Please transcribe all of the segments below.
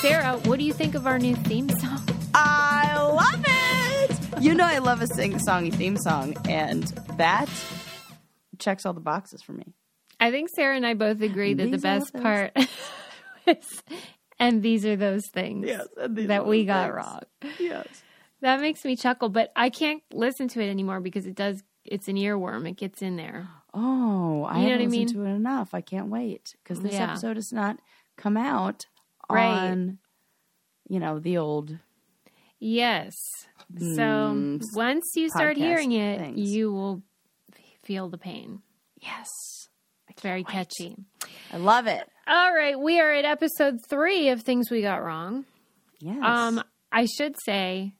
Sarah, what do you think of our new theme song? I love it. You know, I love a sing songy theme song, and that checks all the boxes for me. I think Sarah and I both agree that the These best part is, and these are those things these that we got things. wrong. Yes. That makes me chuckle, but I can't listen to it anymore because it does. It's an earworm. It gets in there. Oh, I You know haven't I listened mean? to it enough. I can't wait because this Yeah. episode has not come out Right. on, you know, the old. Yes. So Mm, once you start hearing it, things. you will feel the pain. Yes, It's very catchy. I love it. All right, we are at episode three of things we got wrong. Yes. Um, I should say,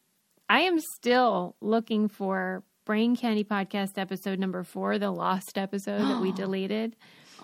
I am still looking for Brain Candy Podcast episode number four, the lost episode that we deleted.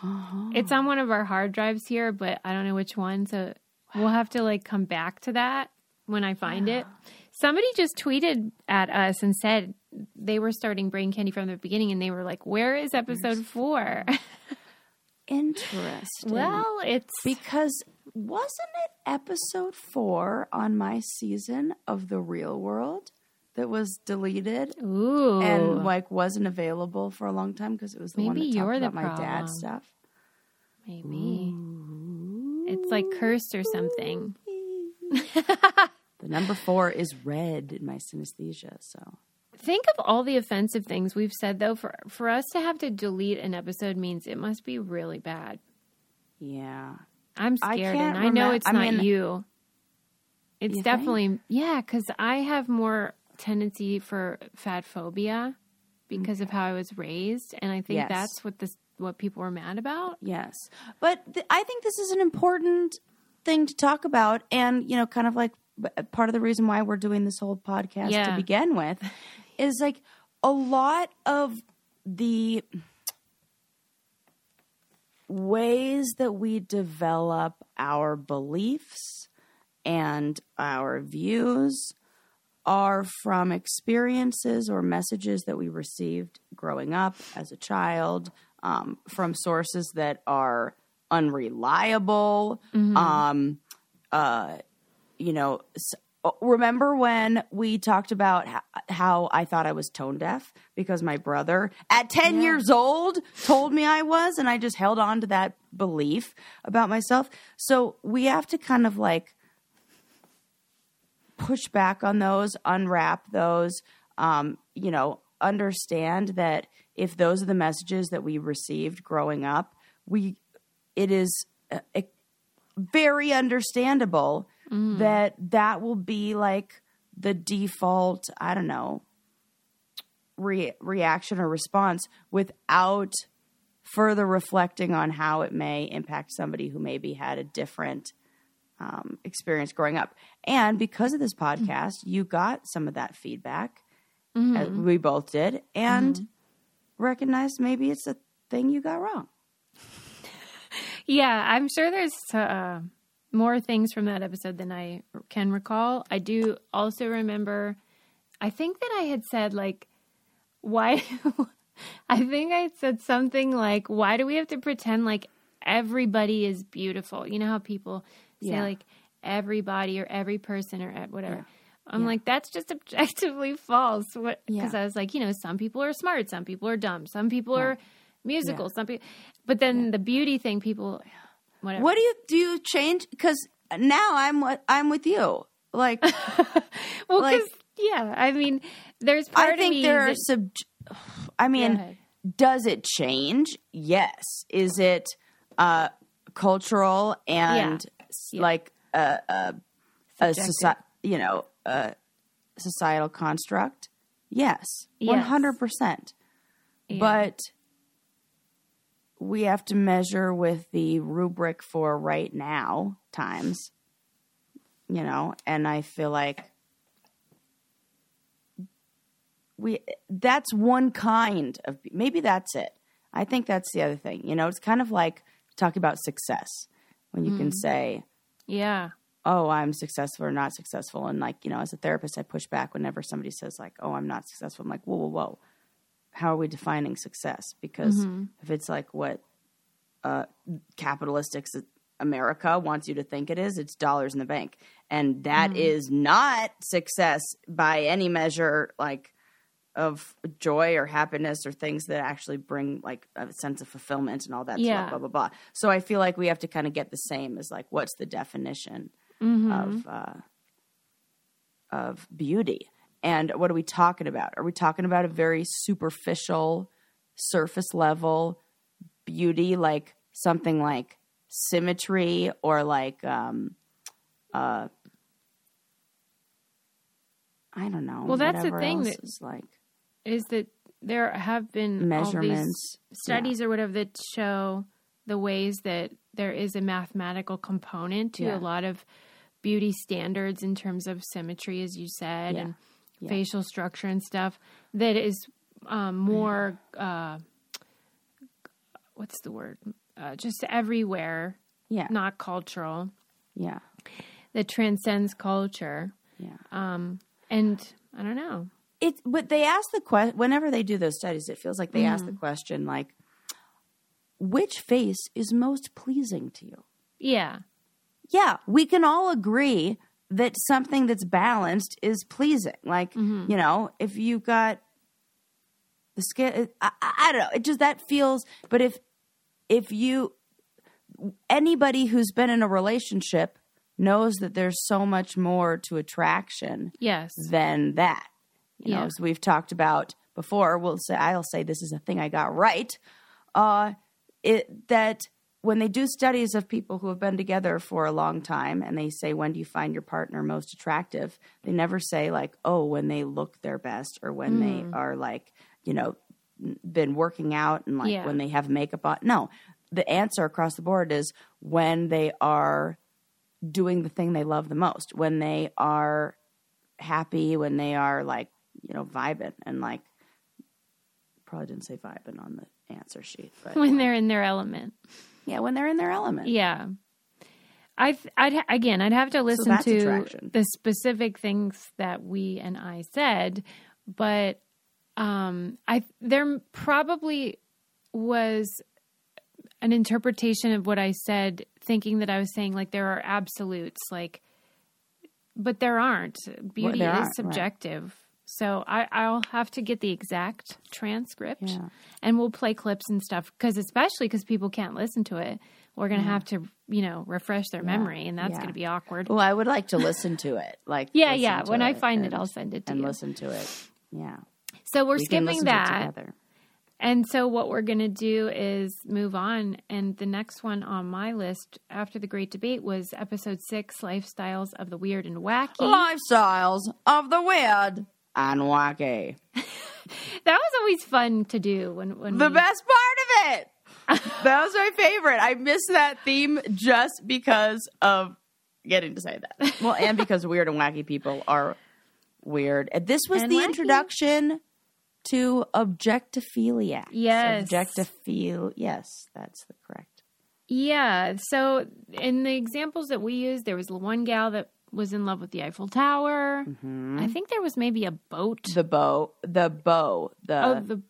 Uh-huh. It's on one of our hard drives here, but I don't know which one. So we'll have to like come back to that when I find it. Somebody just tweeted at us and said they were starting Brain Candy from the beginning, and they were like, "Where is episode four? Interesting. well, it's because wasn't it episode four on my season of The Real World that was deleted ooh, and like wasn't available for a long time because it was the one Maybe that talked you're the my dad's stuff. maybe it's like cursed or something." The number four is red in my synesthesia. So Think of all the offensive things we've said, though. For for us to have to delete an episode means it must be really bad. yeah, I'm scared, can't and I know remem- it's I not mean- you. It's You think? definitely yeah, because I have more tendency for fat phobia because of how I was raised, and I think Yes. that's what this what people were mad about. yes, but th- I think this is an important thing to talk about, and you know, kind of like uh, part of the reason why we're doing this whole podcast to begin with is like a lot of the ways that we develop our beliefs and our views are from experiences or messages that we received growing up as a child, um, from sources that are unreliable. Um, uh, you know, uh, remember when we talked about how, how I thought I was tone deaf because my brother at 10 years old told me I was, and I just held on to that belief about myself. So we have to kind of like push back on those, unwrap those, um, you know, understand that if those are the messages that we received growing up, we it is uh, uh, very understandable that that will be like the default, I don't know, re- reaction or response without further reflecting on how it may impact somebody who maybe had a different um, experience growing up. And because of this podcast, you got some of that feedback. as we both did, and recognized maybe it's a thing you got wrong. Yeah, I'm sure there's uh, more things from that episode than I can recall. I do also remember, I think that I had said, like, why? I think I said something like, why do we have to pretend like everybody is beautiful? You know how people say, Yeah. like, everybody or every person or whatever. I'm like, that's just objectively false. What? Because Yeah. I was like, you know, some people are smart, some people are dumb, some people are musical, some people. But then the beauty thing, people, whatever. What do you do? You change because now I'm I'm with you. Like Well, like- yeah, I mean, there's part I of think me there are that- sub. I mean, does it change? Yes. Is it uh, cultural and Yeah. like a a, a Subjective. You know a societal construct? Yes, one hundred percent. But we have to measure with the rubric for right now times, you know, and I feel like we that's one kind of maybe that's it. I think that's the other thing. You know, it's kind of like talking about success when you can mm. say, yeah, "Oh, I'm successful or not successful," and like you know, as a therapist, I push back whenever somebody says like, "Oh, I'm not successful." I'm like, "Whoa, whoa, whoa! How are we defining success?" Because if it's like what uh, capitalistic America wants you to think it is. It's dollars in the bank. And that Mm. is not success by any measure, like of joy or happiness or things that actually bring like a sense of fulfillment and all that Yeah. stuff, blah, blah, blah. So I feel like we have to kind of get the same as like, what's the definition Mhm. of, uh, of beauty? And what are we talking about? Are we talking about a very superficial, surface level beauty, like something like symmetry or like um uh I don't know. Well, that's the thing that- is like is that there have been all these measurements. studies or whatever that show the ways that there is a mathematical component to Yeah. a lot of beauty standards in terms of symmetry, as you said, Yeah. and Yeah. facial structure and stuff that is um, more, uh, what's the word? Uh, just everywhere, Yeah. not cultural, Yeah. that transcends culture. Yeah. Um, and I don't know. It's but they ask the question whenever they do those studies, it feels like they ask the Mm-hmm. question like which face is most pleasing to you? Yeah. Yeah, we can all agree that something that's balanced is pleasing. Like, Mm-hmm. you know, if you've got the skin, I, I, don't know. It just that feels. But if if you anybody who's been in a relationship knows that there's so much more to attraction Yes. than that. You know, Yeah. as we've talked about before, we'll say I'll say this is a thing I got right. Uh, it that when they do studies of people who have been together for a long time and they say when do you find your partner most attractive, they never say like oh when they look their best or when Mm. they are like you know been working out and like Yeah. when they have makeup on. No, the answer across the board is when they are doing the thing they love the most, when they are happy, when they are like, you know, vibing and like probably didn't say vibing on the answer sheet, but When they're in their element. Yeah, when they're in their element. Yeah. I I'd, again I'd have to listen that's to attraction. the specific things that we and I said, but um I there probably was an interpretation of what I said thinking that I was saying like there are absolutes like but there aren't. Beauty there is aren't, right. So I, I'll have to get the exact transcript Yeah. and we'll play clips and stuff because especially because people can't listen to it we're going to have to you know refresh their memory and that's Yeah. going to be awkward Well, I would like to listen to it. Like yeah yeah when i find and, it i'll send it to you. and you listen to it. Yeah. so we're We skipping to that together. and so what we're going to do is move on and the next one on my list after the great debate was episode six lifestyles of the weird and wacky Lifestyles of the weird and wacky. that was always fun to do when, when The we, best part of it. that was my favorite. I miss that theme just because of getting to say that. Well, and because weird and wacky people are weird. And This was And the wacky. introduction to objectophilia. Yes. Objectophil. Yes, that's the correct. Yeah. So in the examples that we used, there was one gal that was in love with the Eiffel Tower. I think there was maybe a boat. The bow. The bow. The, oh, the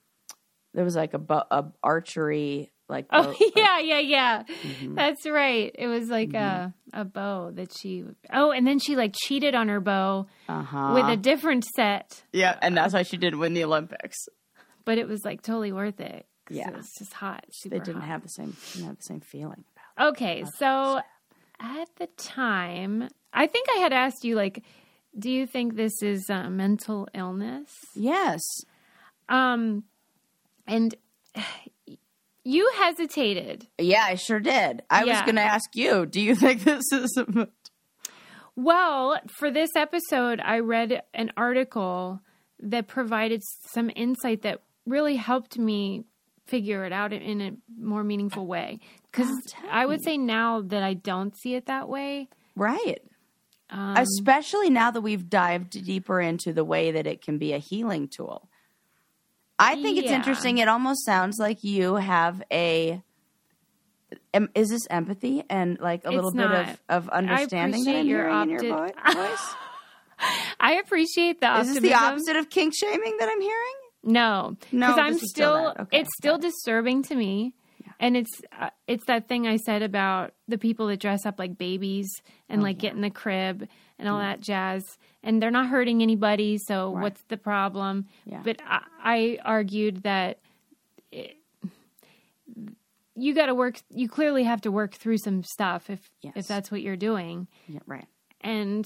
there was like a, bow, a archery like. oh bow- yeah, yeah, yeah. Mm-hmm. That's right. It was like a a bow that she. Oh, and then she like cheated on her bow Uh-huh. with a different set, yeah, and that's why she didn't win the Olympics. but it was like totally worth it Yeah. it was just hot. They didn't hot. have the same. Didn't have the same feeling about. Okay, so at the time, I think I had asked you like, do you think this is uh, mental illness? Yes. Um, and you hesitated. Yeah, I sure did. I was going to ask you, do you think this is a, Well, for this episode, I read an article that provided some insight that really helped me figure it out in a more meaningful way. Because Oh, I would say now that I don't see it that way. right? Um, Especially now that we've dived deeper into the way that it can be a healing tool. I think it's interesting. It almost sounds like you have a. Em, is this empathy and like a It's little bit of, of understanding that I'm your hearing in your voice? I appreciate the Is this the opposite of kink shaming that I'm hearing? No, No, because I'm still. still okay. It's still disturbing to me. Yeah. and it's uh, it's that thing I said about the people that dress up like babies and Oh, like get in the crib and all that jazz, and they're not hurting anybody. So Right. what's the problem? Yeah. But I, I argued that it, you got to work. You clearly have to work through some stuff if Yes. if that's what you're doing, Yeah, right. and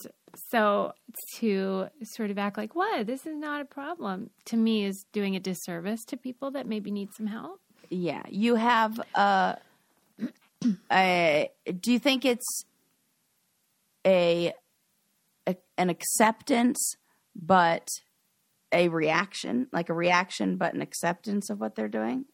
so to sort of act like what this is not a problem to me is doing a disservice to people that maybe need some help. Yeah, you have. Uh, a, do you think it's a, a an acceptance, but a reaction, like a reaction, but an acceptance of what they're doing?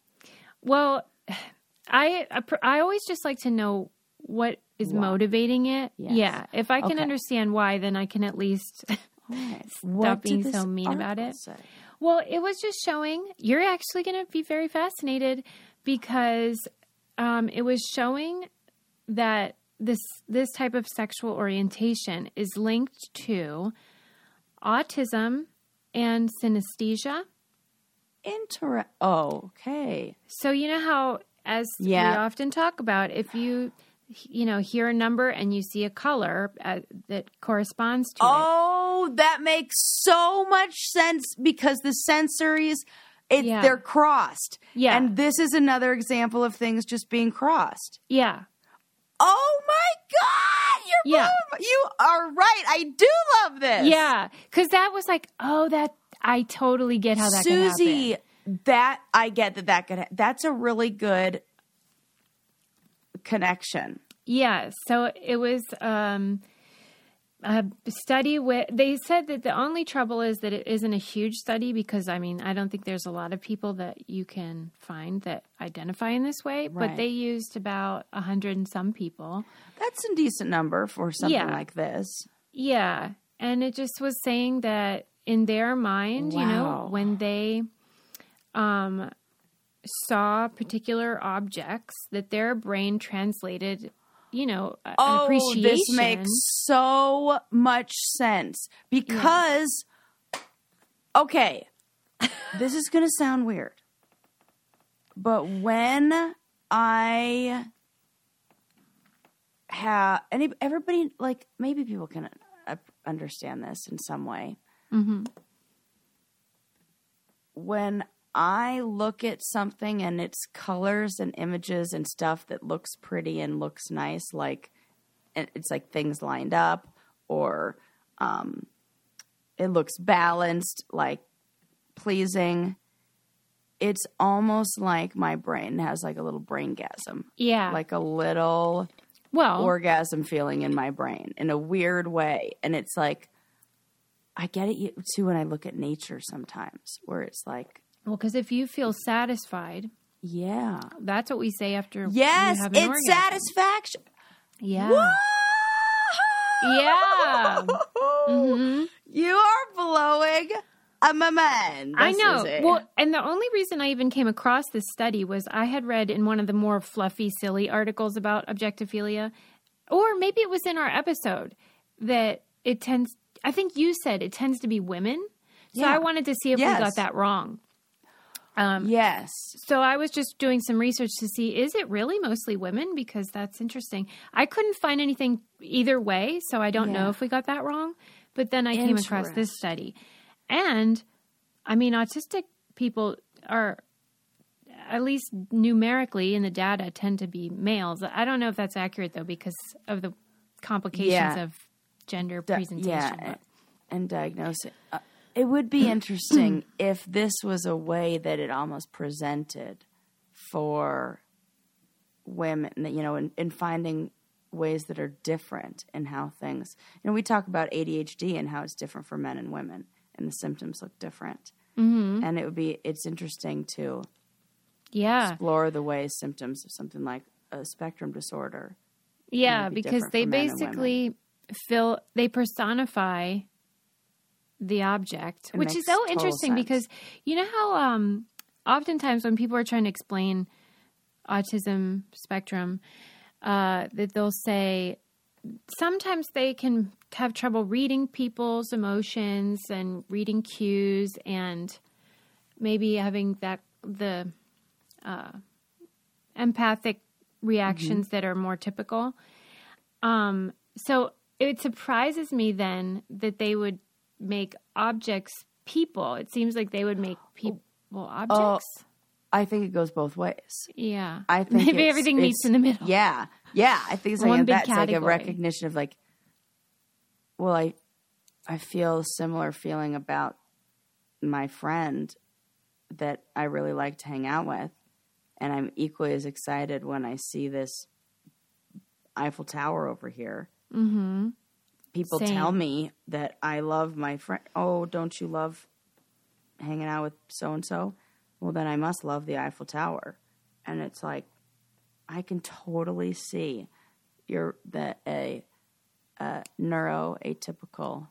Well, I I always just like to know what is Why? motivating it. Yes. Yeah, if I can Okay. understand why, then I can at least. Right. Stop being so mean about it. say? Well, it was just showing. You're actually going to be very fascinated because um, it was showing that this this type of sexual orientation is linked to autism and synesthesia. Inter- oh, okay. So you know how, as we often talk about, if you you know hear a number and you see a color uh, that corresponds to it. Oh, that makes so much sense because the sensories, it, Yeah. they're crossed. Yeah. And this is another example of things just being crossed. Yeah, Oh my God! You're Yeah. you are right. I do love this. yeah, because that was like, oh, that I totally get how that. Susie, that I get that that could. Ha- that's a really good connection. Yeah, so it was um, a study with. They said that the only trouble is that it isn't a huge study because I mean I don't think there's a lot of people that you can find that identify in this way. But they used about a hundred and some people. That's a decent number for something Yeah. like this. Yeah, and it just was saying that in their mind, you know, when they um, saw particular objects, that their brain translated, you know, Oh, appreciation. this makes so much sense because, okay, this is going to sound weird, but when I have any everybody like maybe people can uh, understand this in some way. Mhm. When I look at something and it's colors and images and stuff that looks pretty and looks nice, like it's like things lined up or um, it looks balanced, like pleasing. It's almost like my brain has like a little brain gasm, Yeah. like a little well, orgasm feeling in my brain in a weird way. And it's like, I get it too when I look at nature sometimes, where it's like, well, because if you feel satisfied, yeah. that's what we say after. Yes, it's orgasm. satisfaction. Yeah. Yeah. Mm-hmm. You are blowing a man. I know. Well, and the only reason I even came across this study was I had read in one of the more fluffy, silly articles about objectophilia, or maybe it was in our episode that it tends. I think you said it tends to be women. So Yeah. I wanted to see if Yes. we got that wrong. Um, yes. So I was just doing some research to see is it really mostly women because that's interesting. I couldn't find anything either way, so I don't know if we got that wrong. But then I came across this study. And I mean autistic people are at least numerically in the data tend to be males. I don't know if that's accurate though because of the complications Yeah. of gender presentation. yeah, but- and diagnosis. Uh, it would be interesting if this was a way that it almost presented for women, you know, in, in finding ways that are different in how things. You know, we talk about ADHD and how it's different for men and women, and the symptoms look different. Mm-hmm. And it would be it's interesting to yeah. explore the ways symptoms of something like a spectrum disorder. Yeah, be because they for men and basically fill they personify the object, It which is so interesting sense. because you know how um oftentimes when people are trying to explain autism spectrum uh that they'll say sometimes they can have trouble reading people's emotions and reading cues and maybe having that the uh empathic reactions Mm-hmm. that are more typical. Um, so it surprises me then that they would make objects people. It seems like they would make people objects. I think it goes both ways. yeah, I think maybe everything meets in the middle. Yeah, yeah. I think it's One like a, big that's like a recognition of like, well, I, I feel a similar feeling about my friend that I really like to hang out with, and I'm equally as excited when I see this Eiffel Tower over here. Mm-hmm. People Same. tell me that I love my friend. Oh, don't you love hanging out with so and so? Well, then I must love the Eiffel Tower. And it's like, I can totally see you're that a, a neuroatypical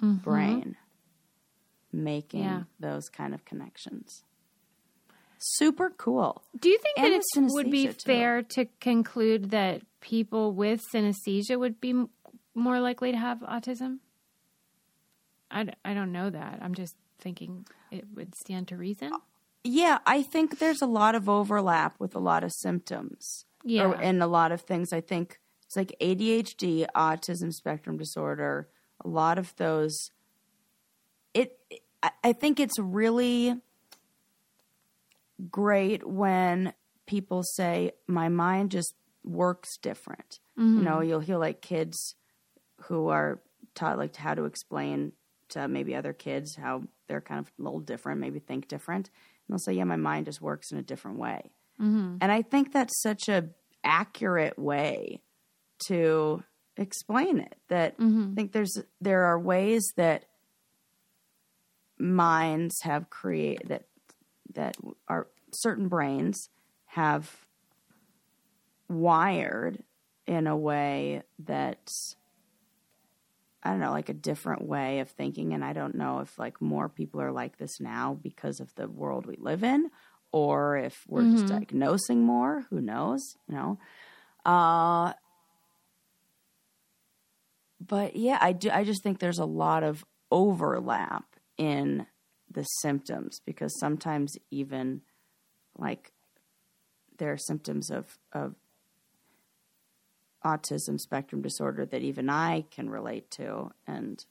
brain making Mm-hmm. Yeah. those kind of connections. Super cool. Do you think And that it would be too. fair to conclude that people with synesthesia would be more likely to have autism? I, I don't know that. I'm just thinking it would stand to reason. Yeah, I think there's a lot of overlap with a lot of symptoms. Yeah. Or, and a lot of things. I think it's like ADHD, autism spectrum disorder, a lot of those. It, I, I think it's really great when people say, my mind just works different. You mm-hmm. know, you'll hear like kids who are taught like how to explain to maybe other kids how they're kind of a little different, maybe think different. And they'll say, yeah, my mind just works in a different way. Mm-hmm. And I think that's such a accurate way to explain it. That mm-hmm. I think there's there are ways that minds have created that that are certain brains have wired in a way that's I don't know, like a different way of thinking. And I don't know if like more people are like this now because of the world we live in, or if we're just diagnosing more. Who knows? You know. Uh, but yeah, I do. I just think there's a lot of overlap in the symptoms because sometimes even like there are symptoms of of autism spectrum disorder that even I can relate to and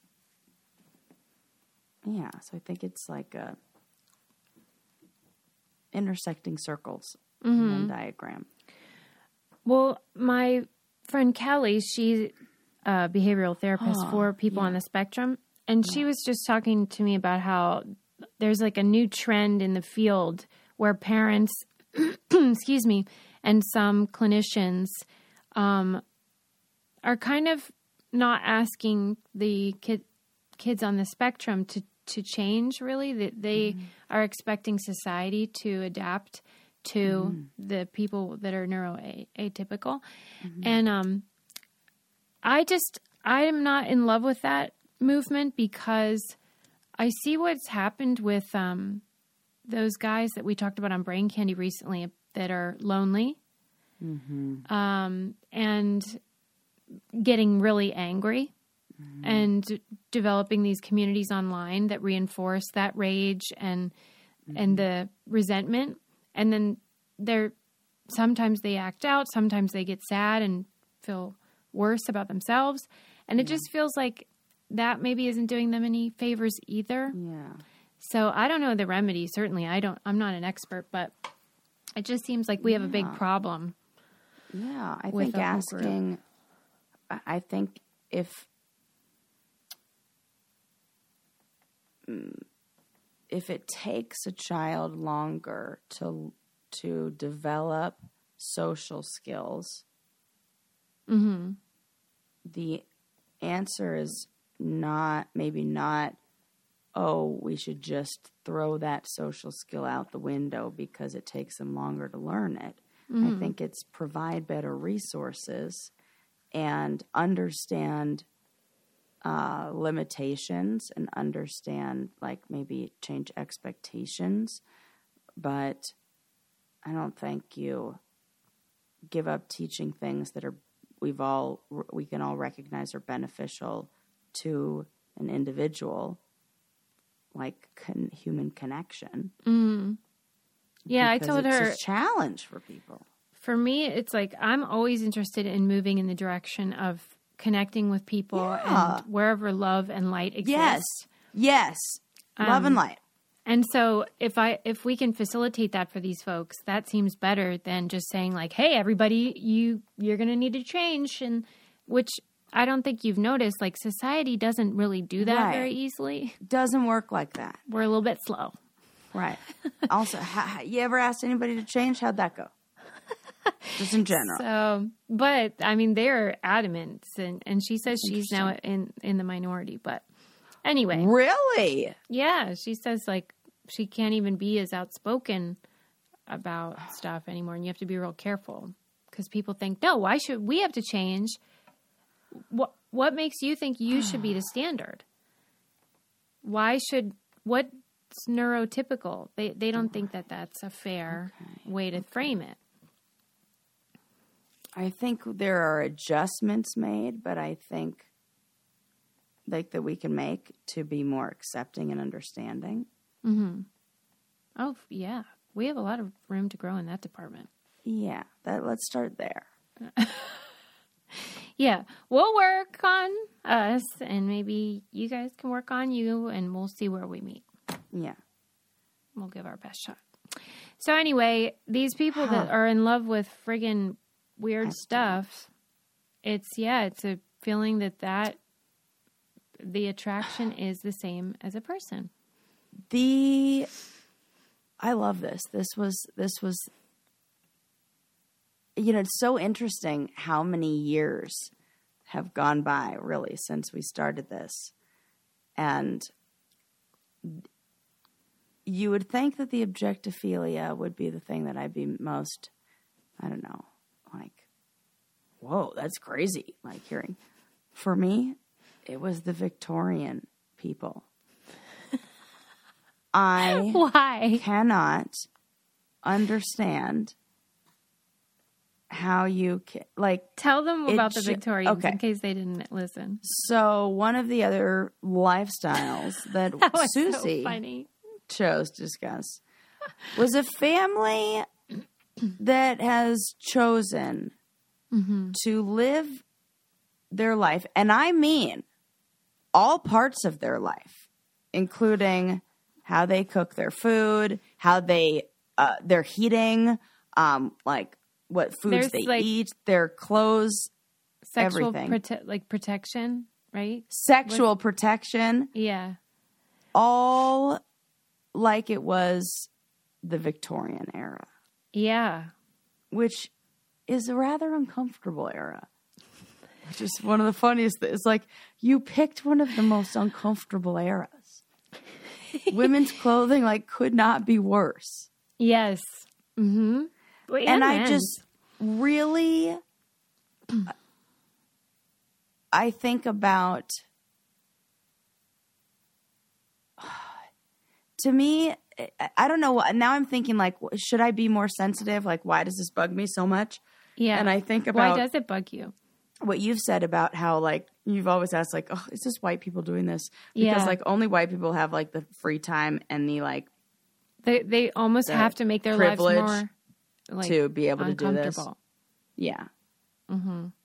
yeah so I think it's like a intersecting circles Venn mm-hmm. diagram. Well, my friend Kelly, she's a uh, behavioral therapist for people on the spectrum, and she was just talking to me about how there's like a new trend in the field where parents, excuse me, and some clinicians um, are kind of not asking the kid, kids on the spectrum to to change really. That they are expecting society to adapt to the people that are neuroatypical and um i just i am not in love with that movement because i see what's happened with um those guys that we talked about on brain candy recently that are lonely. Um and getting really angry and developing these communities online that reinforce that rage and and mm-hmm. the resentment. And then they're sometimes they act out sometimes they get sad and feel worse about themselves. And it just feels like that maybe isn't doing them any favors either. Yeah. So i don't know the remedy. Certainly i don't i'm not an expert but it just seems like we have a big problem Yeah, I think a whole group. asking. I I think if mm, if it takes a child longer to to develop social skills, Mm-hmm. the answer is not maybe not. Oh, we should just throw that social skill out the window because it takes them longer to learn it. I think it's provide better resources and understand uh, limitations and understand, like maybe change expectations. But I don't think you give up teaching things that are we've all we can all recognize are beneficial to an individual, like con- human connection. Yeah, I told it's her a challenge for people. for me, it's like I'm always interested in moving in the direction of connecting with people Yeah. and wherever love and light exist. Yes, yes, love Um, and light. And so if I if we can facilitate that for these folks, that seems better than just saying like, "Hey, everybody, you you're going to need to change," and which I don't think you've noticed. Like society doesn't really do that Right. very easily. Doesn't work like that, We're a little bit slow. Right? also, ha, you ever asked anybody to change? How'd that go? Just in general. So, but I mean, they're adamant, and and she says she's now in in the minority. But anyway, really? yeah, she says like she can't even be as outspoken about stuff anymore, and you have to be real careful because people think, no, why should we have to change? What what makes you think you should be the standard? Why should what's neurotypical? They they don't think that that's a fair way to frame it. I think there are adjustments made, but I think like that we can make to be more accepting and understanding. Mhm. Oh yeah, we have a lot of room to grow in that department. Yeah, that let's start there. Yeah, we'll work on us, and maybe you guys can work on you, and we'll see where we meet. Yeah. We'll give our best shot. So anyway, these people that are in love with friggin' weird stuff, it's yeah, it's a feeling that that the attraction is the same as a person. The I love this. This was this was you know, it's so interesting how many years have gone by really since we started this. And you would think that the objectophilia would be the thing that I'd be most I don't know, like whoa, that's crazy like hearing. For me, it was the Victorian people. I Why? cannot understand how you can like Tell them about the Victorians okay. in case they didn't listen. so one of the other lifestyles that, That Susie so funny. Chose to discuss was a family that has chosen to live their life and I mean all parts of their life including how they cook their food, how they uh, their heating, um, like what foods There's, they like- eat, their clothes, Sexual Everything. prote- like protection, right? sexual protection, Yeah. all like it was the Victorian era, Yeah. which is a rather uncomfortable era. Which is one of the funniest things. It's like you picked one of the most uncomfortable eras. Women's clothing like could not be worse. Yes. Mm-hmm. and I just really I think about to me I- don't know now I'm thinking like should I be more sensitive like why does this bug me so much yeah. and I think about why does it bug you? what you've said about how like you've always asked like oh is this white people doing this because Yeah. like only white people have like the free time and the like They they almost The have to make their lives more like to be able to do this. Yeah.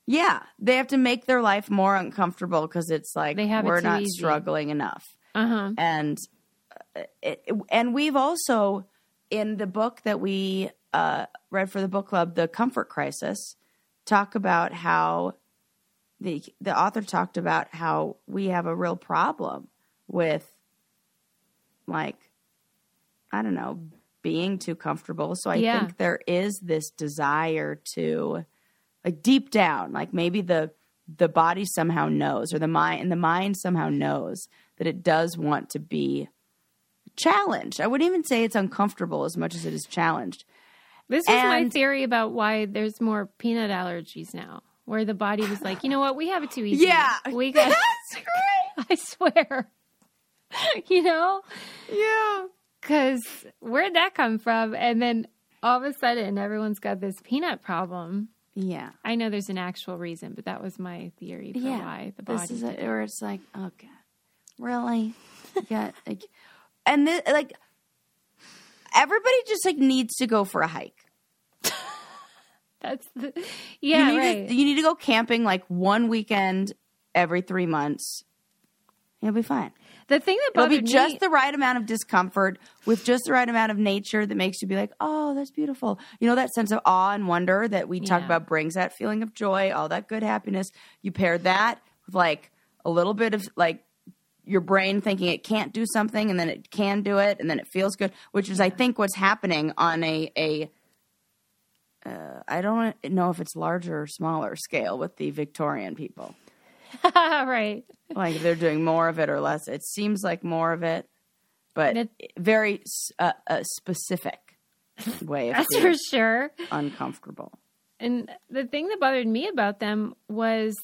Yeah. They have to make their life more uncomfortable because it's like They have we're not easy. struggling enough. Uh huh. And it, and we've also in the book that we uh, read for the book club, The Comfort Crisis, talk about how the the author talked about how we have a real problem with like I don't know being too comfortable. So I Yeah. think there is this desire to like deep down, like maybe the the body somehow knows or the mind and the mind somehow knows that it does want to be challenged. I wouldn't even say it's uncomfortable as much as it is challenged. This is my theory about why there's more peanut allergies now, where the body was like, you know what, we have it too easy. Yeah. we got. That's great. I swear. you know, Yeah. because where'd that come from? And then all of a sudden, everyone's got this peanut problem. Yeah. I know there's an actual reason, but that was my theory for yeah. why the body. This is a, where it's like, oh, okay, really? Yeah. like, and this, like, everybody just like needs to go for a hike. That's the you yeah, need right. to, you need to go camping like one weekend every three months. You'll be fine. the thing that It'll be just me, the right amount of discomfort with just the right amount of nature that makes you be like, oh, that's beautiful. You know, that sense of awe and wonder that we talk Yeah. about brings that feeling of joy, all that good happiness. You pair that with like a little bit of like your brain thinking it can't do something and then it can do it and then it feels good, which is, I think, what's happening on a, a, uh, I don't know if it's larger or smaller scale with the Victorian people. right. like they're doing more of it or less. It seems like more of it, but That- very uh, a specific way of That's for sure. uncomfortable. And the thing that bothered me about them was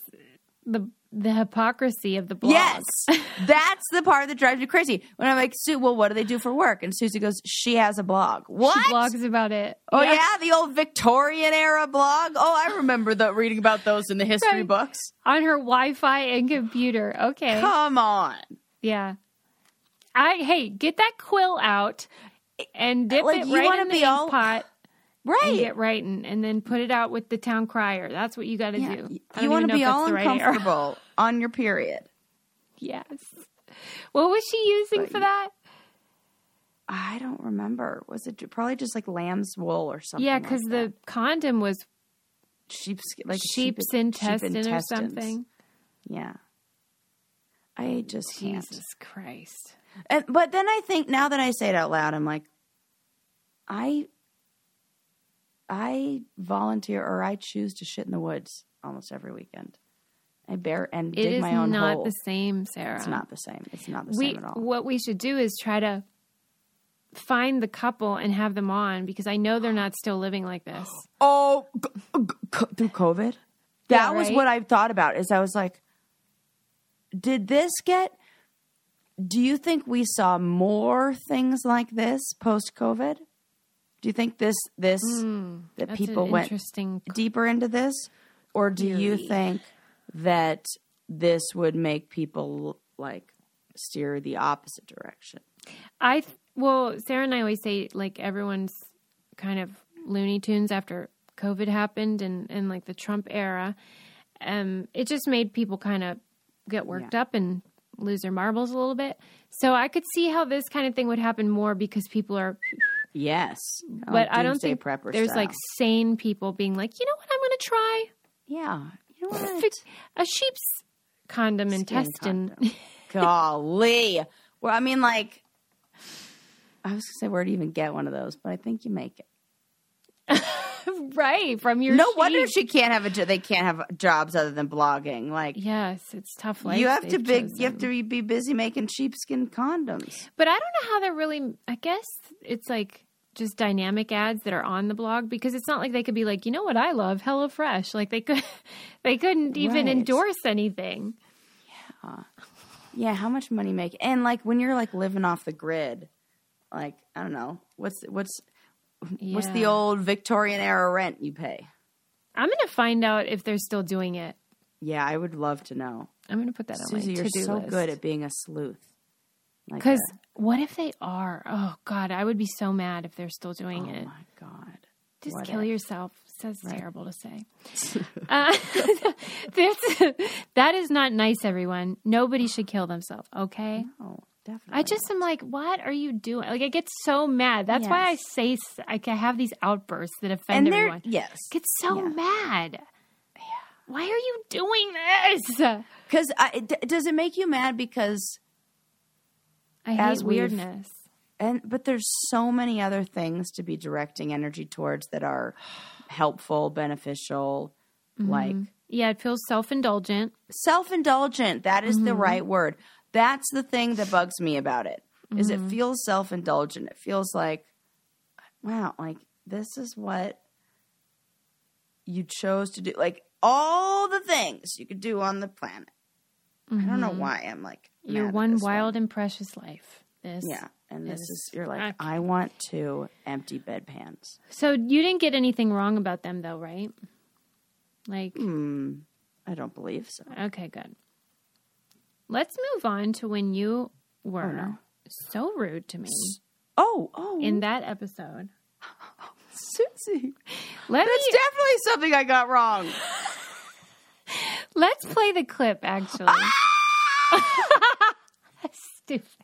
the the hypocrisy of the blog. Yes, that's the part that drives me crazy. When I'm like, Sue, well, what do they do for work? And Susie goes, she has a blog. What? She blogs about it. Oh yeah. the old Victorian era blog. Oh, I remember the reading about those in the history Right. books. On her Wi Fi and computer. Okay. Come on, Yeah. I hey, get that quill out and dip Like, it right in the be ink all- pot and right? get writing and then put it out with the town crier. That's what you got to Yeah, do. you want to be all the right uncomfortable on your period. yes. What was she using But for you- that? I don't remember. Was it probably just like lamb's wool or something? yeah, because that? the condom was sheep's like sheep's sheep- intestine sheep or something. Yeah, I just can't. Jesus Christ. And, but then I think now that I say it out loud, I'm like, I, I volunteer or I choose to shit in the woods almost every weekend. I bear and It dig is my own not hole. the same, Sarah. It's not the same. It's not the we same at all. what we should do is try to find the couple and have them on because I know they're not still living like this. Oh, g- g- c- through COVID. Yeah, That was what I thought about. Is I was like, did this get? Do you think we saw more things like this post COVID? Do you think this this that Hmm, people went interesting. deeper into this, or do you think that this would make people like steer the opposite direction? I th- well, Sarah and I always say like everyone's kind of Looney Tunes after COVID happened and and like the Trump era. Um, it just made people kind of get worked up and lose their marbles a little bit. So I could see how this kind of thing would happen more because people are Yes, but I don't think there's style. like sane people being like, you know what, I'm going to try yeah. You know what? a sheep's condom Skin intestine. condom. Golly. Well, I mean, like, I was gonna say where do you even get one of those, but I think you make it. right from your no wonder she can't have a. They can't have jobs other than blogging. Like, Yes, it's tough life. you have to they've. You have to be busy making sheepskin condoms. But I don't know how they're really. I guess it's like just dynamic ads that are on the blog because it's not like they could be like, you know what I love, HelloFresh. Like they could, they couldn't even Right. endorse anything. Yeah, Yeah, how much money make? And like when you're like living off the grid, like I don't know what's what's what's the old Victorian era rent you pay? I'm gonna find out if they're still doing it. Yeah, I would love to know. I'm gonna put that on Susie, my you're to-do so list. good at being a sleuth. Like Because a- what if they are? Oh God, I would be so mad if they're still doing oh it. my god, Just what kill if? yourself. That's terrible to say. uh, that is not nice, everyone. Nobody should kill themselves, okay? Oh, definitely. I just am like, what are you doing? Like, I get so mad. That's why I say, like, I have these outbursts that offend and everyone. yes, Get so yeah. mad. Why are you doing this? because does it make you mad because I hate As weirdness. and but there's so many other things to be directing energy towards that are helpful, beneficial, like Yeah, it feels self indulgent. self-indulgent that is Mm-hmm. the right word that's the thing that bugs me about it is Mm-hmm. it feels self-indulgent it feels like wow like this is what you chose to do like all the things you could do on the planet i don't know why i'm like Mm-hmm. Your one wild and precious life. This. yeah and this is- is you're like i want to empty bedpans So you didn't get anything wrong about them, though, right? Like, hmm i don't believe so okay, good. Let's move on to when you were Oh, no. so rude to me. Oh, oh, in that episode. Susie. Let That's me definitely something I got wrong. let's play the clip actually. Stupid.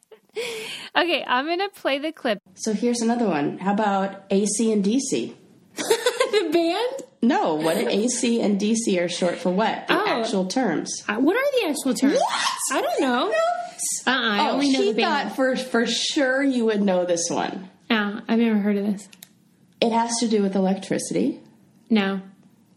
Okay, I'm gonna play the clip. So here's another one. How about AC and DC? the band? No, what AC and DC are short for what? The Oh. actual terms. Uh, what are the actual terms? What? I don't know. Uh-uh, I Oh, only know she the band. thought for for sure you would know this one. Ah, I've never heard of this. It has to do with electricity, No.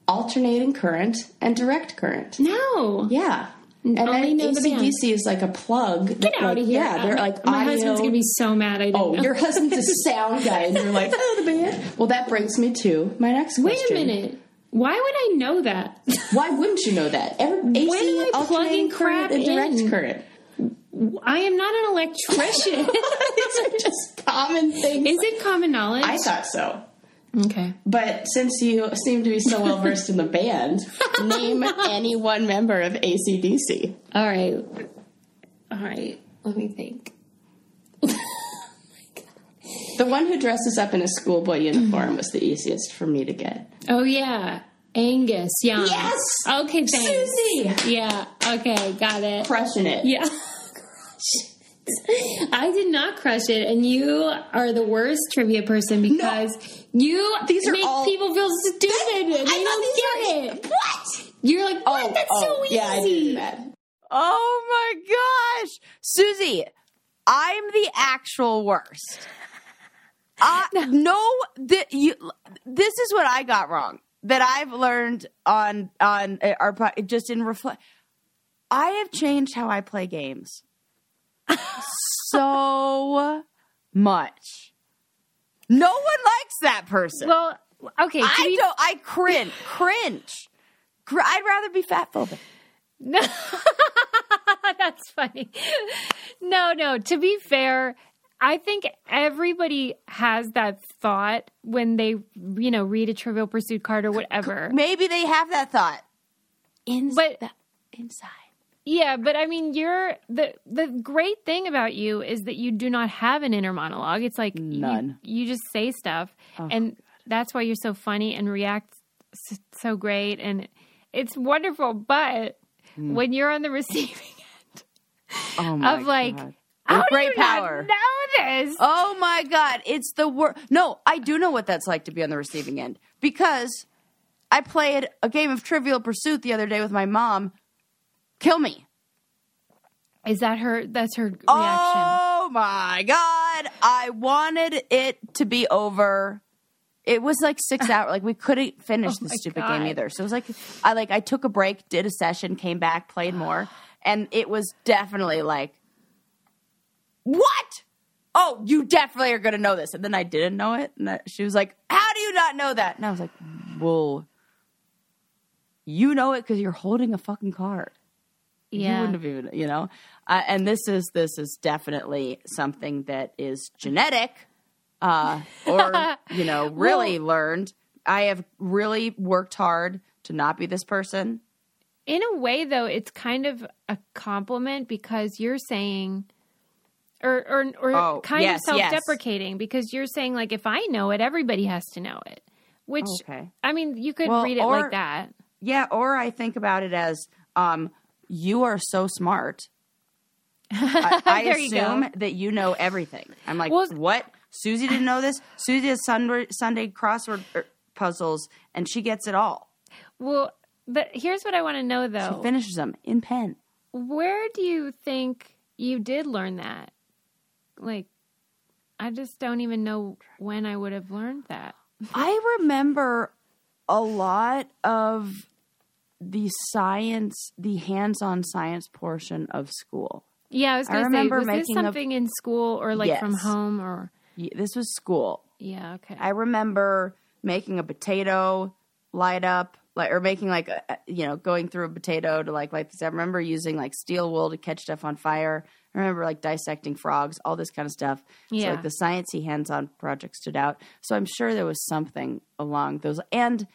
alternating current, and direct current. No. Yeah. And then know the is like a plug. Get out like, of here. Yeah, they're um, like My audio. husband's going to be so mad I didn't Oh, know. your husband's a sound guy, and you're like, oh, the band. Well, that brings me to my next question. Wait question. a minute. Why would I know that? Why wouldn't you know that? Every, AC, am I plugging current, crap and direct in? current. I am not an electrician. These are just common things. Is it common knowledge? I thought so. Okay. But since you seem to be so well versed in the band, name any one member of ACDC. All right. All right. Let me think. Oh the one who dresses up in a schoolboy uniform was the easiest for me to get. Oh, yeah. Angus Young. Yes! Okay, thanks. Susie! Yeah. Okay, got it. Crushing it. Yeah. I did not crush it, and you are the worst trivia person because you These are make all- people feel stupid. and they I don't thought get these were- it. What? You're like, what? That's so easy. Yeah, I did do that. Oh my gosh. Susie, I'm the actual worst. I, no, th- you, this is what I got wrong that I've learned on on uh, our po- just in reflect. I have changed how I play games so much. No one likes that person. Well, okay, I be don't. I cringe. Cringe. Cr- I'd rather be fat phobic. No, that's funny. No, no. To be fair, I think everybody has that thought when they, you know, read a Trivial Pursuit card or whatever. Maybe they have that thought. In But- inside. Yeah, but I mean, you're the the great thing about you is that you do not have an inner monologue. It's like you- None. You, just say stuff, oh, and that's why you're so funny and react so great, and it's wonderful. But mm. when you're on the receiving end Oh my of like, God. how great you power. know this? Oh my god, it's the worst. No, I do know what that's like to be on the receiving end because I played a game of Trivial Pursuit the other day with my mom. Kill me. Is that her? That's her reaction. Oh my god, I wanted it to be over. It was like six hours. Like we couldn't finish Oh the stupid God. game either. So it was like I like I took a break, did a session, came back, played more, and it was definitely like, what? Oh, you definitely are gonna know this. And then I didn't know it, and I, she was like, "How do you not know that?" And I was like, "Well, you know it because you're holding a fucking card." You yeah. wouldn't have even you know? Uh, and this is this is definitely something that is genetic uh or you know really learned. I have really worked hard to not be this person. In a way though it's kind of a compliment because you're saying or or, or Oh, kind yes, of self-deprecating because you're saying like if i know it everybody has to know it which Okay. i mean you could Well, read it or- like that. Yeah or i think about it as um you are so smart. I, I There you assume that you know everything. I'm like Well- what? Susie didn't know this? Susie does sunday, sunday crossword er, puzzles and she gets it all. Well but here's what i want to know though. she finishes them in pen. Where do you think you did learn that? Like i just don't even know when i would have learned that. I remember a lot of the science, the hands-on science portion of school. yeah i was I gonna say remember was this making a- something in school or like from home or Y- This was school. yeah okay I remember making a potato light up, like or making like a, you know going through a potato to like light this. I remember using like steel wool to catch stuff on fire. I remember like dissecting frogs, all this kind of stuff. So Yeah. like the sciencey hands-on project stood out. So I'm sure there was something along those. And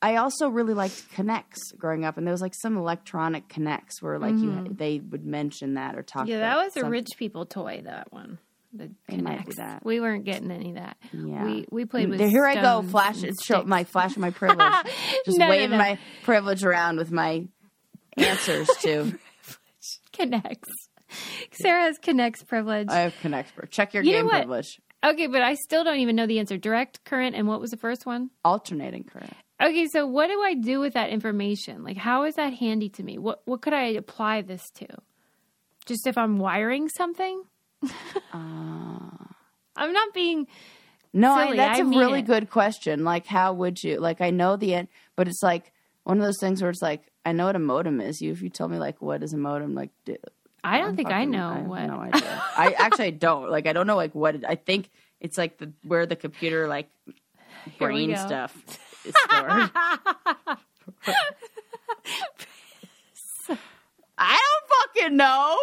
I also really liked K'NEX growing up, and there was like some electronic K'NEX where like you they would mention that or talk. Mm-hmm. Yeah, that was a rich people toy. That one. the It might be K'NEX. that. We weren't getting any of that. Yeah. We we played with. Here I go, flash show my flashing my privilege, just No, no, waving no. my privilege around with my answers to. K'NEX. Sarah has K'NEX privilege. I have connect. Check your You game privilege. okay, but I still don't even know the answer. Direct current and what was the first one? Alternating current. Okay, so what do I do with that information? Like, how is that handy to me? What what could I apply this to? Just if I'm wiring something? Uh. I'm not being. No, I, that's I a really it. good question. Like, how would you? Like, I know the end, but it's like one of those things where it's like, I know what a modem is. You, if you tell me like, what is a modem? Like, Do, I don't I'm think I know I have what. No idea. I actually I don't. Like, I don't know like what. It, I think it's like the where the computer like brain stuff is stored. I don't fucking know.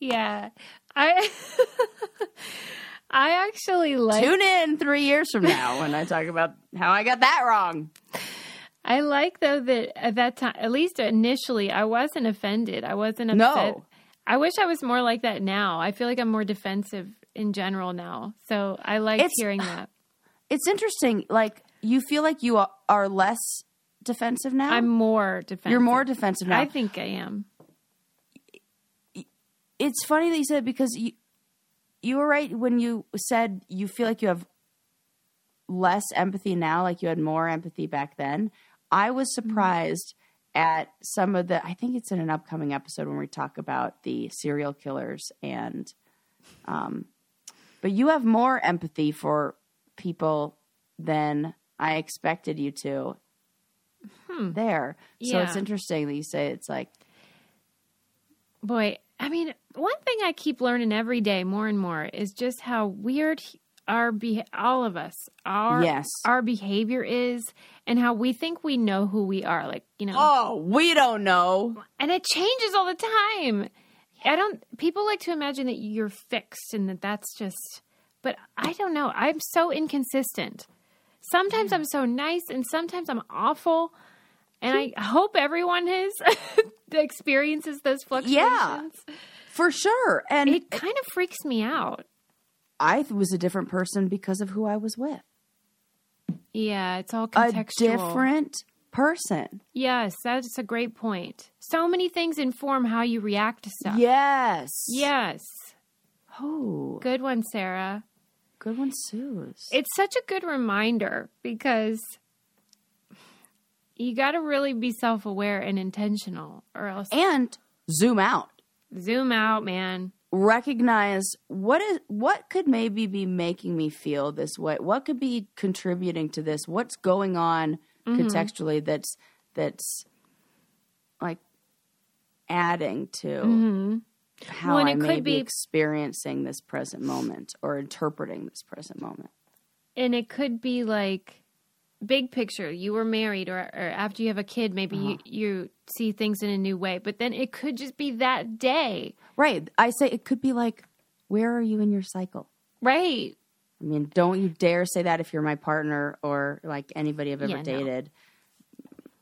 Yeah, I. I actually like. Tune in three years from now when I talk about how I got that wrong. I like though that at that time, at least initially, I wasn't offended. I wasn't No. upset. I wish I was more like that now. I feel like I'm more defensive in general now. So I like hearing that. It's interesting. Like you feel like you are- are less defensive now. I'm more defensive. You're more defensive now. I think I am. it's funny that you said because you you were right when you said you feel like you have less empathy now, like you had more empathy back then. I was Mm-hmm. surprised at some of the. I think it's in an upcoming episode when we talk about the serial killers and, um, but you have more empathy for people than I expected you to. There, so it's Hmm. Interesting that you say it's like Boy, I mean, one thing I keep learning every day more and more is just how weird our be- all of us our Yes. our behavior is and how we think we know who we are like you know Oh, we don't know. and it changes all the time. I don't. People like to imagine that you're fixed and that that's just. But I don't know. I'm so inconsistent. Sometimes I'm so nice, and sometimes I'm awful. And I hmm. hope everyone has experiences those fluctuations. Yeah, for sure. And It kind of freaks me out. I was a different person because of who I was with. Yeah, it's all A contextual. different person. Yes, that's a great point. So many things inform how you react to stuff. Yes. Yes. Oh, Good one, Sarah. Good one, Suze. it's such a good reminder because you got to really be self-aware and intentional or else and zoom out. zoom out man Recognize what is what could maybe be making me feel this way. What could be contributing to this? What's going on Mm-hmm. contextually that's that's like adding to how. Well, I it may could be be- experiencing this present moment or interpreting this present moment. and it could be like big picture you were married or, or after you have a kid maybe you, you see things in a new way but then it could just be that day Right. I say it could be like, where are you in your cycle? right I mean, don't you dare say that if you're my partner or like anybody I've ever Yeah, dated.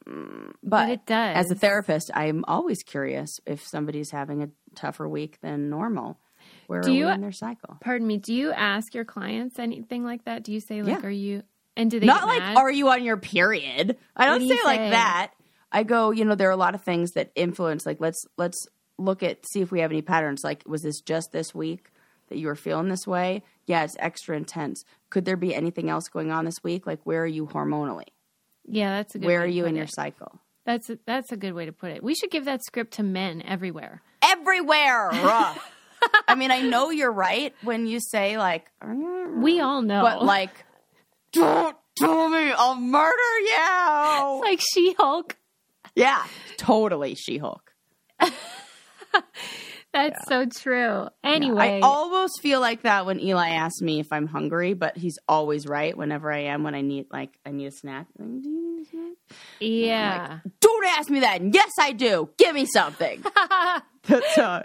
Mm, But, But it does. As a therapist, I'm always curious if somebody's having a tougher week than normal. Where Do are you- we in their cycle? pardon me do you ask your clients anything like that do you say like Yeah. are you and do they Not like, are you on your period? I don't do say you like that. I go, you know, there are a lot of things that influence. Like, let's let's look at see if we have any patterns. Like, was this just this week that you were feeling this way? Yeah, it's extra intense. Could there be anything else going on this week? Like, where are you hormonally? yeah that's a good Where are you in it. your cycle? That's a, that's a good way to put it we should give that script to men everywhere Everywhere. I mean, I know you're right when you say like, we all know but like, don't tell me I'll murder you. It's like she-hulk Yeah, totally. She Hulk. That's so true. Anyway, I almost feel like that when Eli asks me if I'm hungry, but he's always right whenever I am when I need like I need a snack. Like, do you need a snack? yeah. Don't ask me that. And yes, I do. Give me something. That's uh,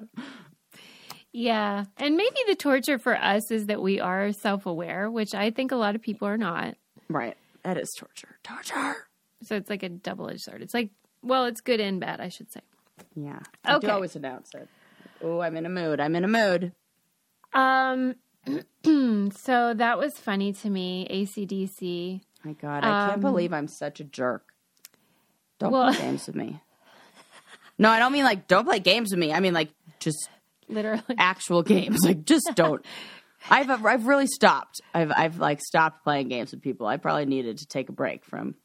yeah. And maybe the torture for us is that we are self aware, which I think a lot of people are not. right. That is torture. Torture. So it's like a double edged sword. It's like, well, it's good and bad, I should say. Yeah. I do Okay. always announce it. Oh, I'm in a mood. I'm in a mood. Um, so that was funny to me. ACDC. My God, I can't Um, believe I'm such a jerk. Don't well- play games with me. No, I don't mean like don't play games with me. I mean like just Literally. actual games. Like just don't. I've I've really stopped. I've I've like stopped playing games with people. I probably needed to take a break from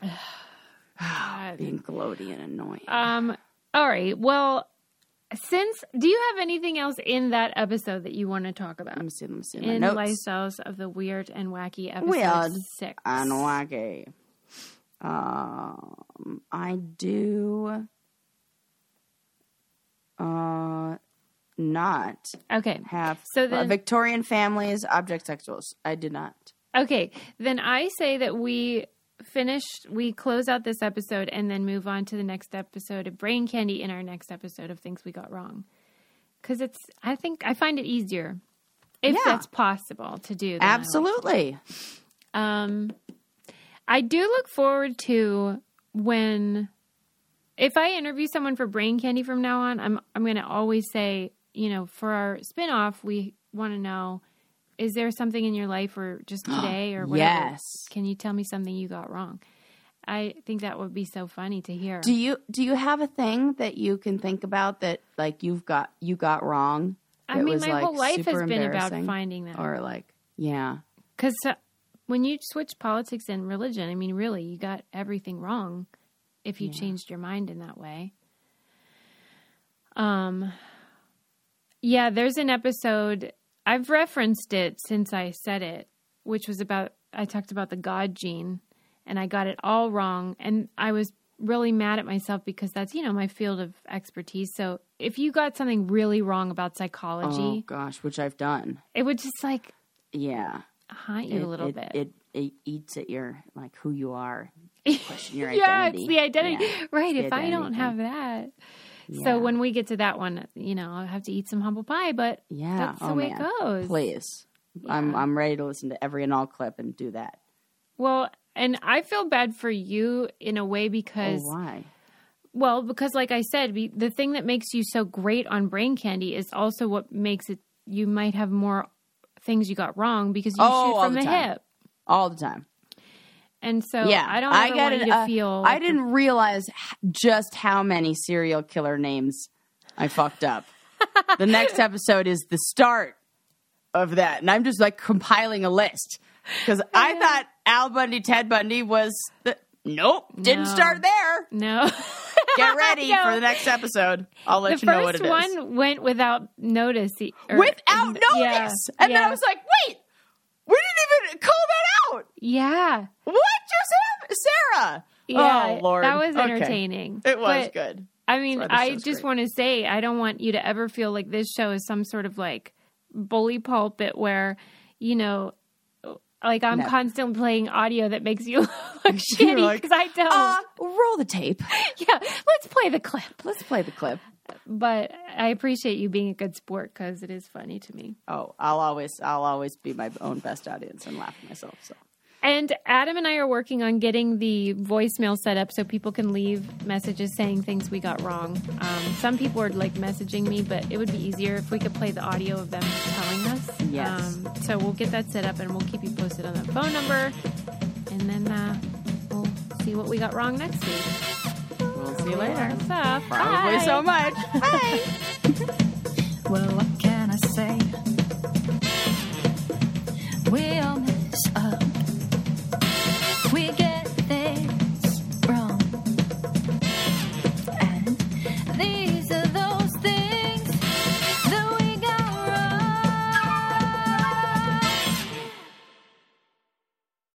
being gloaty and annoying. Um, all right. Well, since do you have anything else in that episode that you want to talk about? let me see. Let me see my In. Lifestyles of the Weird and Wacky episode Weird six. and wacky. Um, I do. Uh, not Okay. have So uh, Victorian families, object sexuals. I did not. Okay. Then I say that we finish, we close out this episode and then move on to the next episode of Brain Candy in our next episode of Things We Got Wrong. Because it's, I think, I find it easier if Yeah. that's possible to do. than I Absolutely. Um, I do look forward to when, if I interview someone for Brain Candy from now on, I'm I'm going to always say, you know, for our spinoff, we want to know, is there something in your life or just today or whatever? Yes. Can you tell me something you got wrong? I think that would be so funny to hear. Do you do you have a thing that you can think about that like you've got you got wrong? I mean, my like, whole life has been about finding that. or like yeah. Because uh, when you switch politics and religion, I mean, really, you got everything wrong if you changed your mind in that way. Um, yeah, there's an episode I've referenced it since I said it, which was about I talked about the God gene, and I got it all wrong, and I was really mad at myself because that's you know my field of expertise. So if you got something really wrong about psychology, Oh gosh, which I've done. it would just like Yeah. haunt you it, a little it, bit. It, it eats at your like who you are. Question your yeah, identity. it's the identity. Yeah. Right. the if I don't have that. Yeah. So when we get to that one, you know, I'll have to eat some humble pie, but Yeah. that's the oh way man. it goes. Please. I'm I'm ready to listen to every and all clip and do that. Well, and I feel bad for you in a way Oh, because, why? well, because like I said, be, the thing that makes you so great on brain candy is also what makes it, you might have more things you got wrong because you Oh, shoot from the the, hip. All the time. And so yeah, I don't ever got want it, you to uh, feel. I didn't realize just how many serial killer names I fucked up. the next episode is the start of that, and I'm just like compiling a list because I thought Al Bundy, Ted Bundy was the. Nope, didn't No. start there. No. Get ready for the next episode. I'll let the you know what it is. The first one went without notice. or- Without notice, yeah, and then. I was like, "Wait, we didn't even call out. yeah, What just Sarah?" yeah. oh Lord, that was Okay. entertaining. It was But, good. I mean, That's why this I just great. want to say, I don't want you to ever feel like this show is some sort of like bully pulpit where, you know, like I'm Never. constantly playing audio that makes you look shitty like, because I don't. Uh, roll the tape. yeah, let's play the clip. Let's play the clip. But I appreciate you being a good sport because it is funny to me. Oh, I'll always, I'll always be my own best audience and laugh at myself. So And Adam and I are working on getting the voicemail set up so people can leave messages saying things we got wrong. Um, some people are like messaging me, but it would be easier if we could play the audio of them telling us. Yes. Um, so we'll get that set up and we'll keep you posted on that phone number. And then uh, we'll see what we got wrong next week. We'll see you later. Stuff. Probably Bye. so much. Bye. well, what can I say?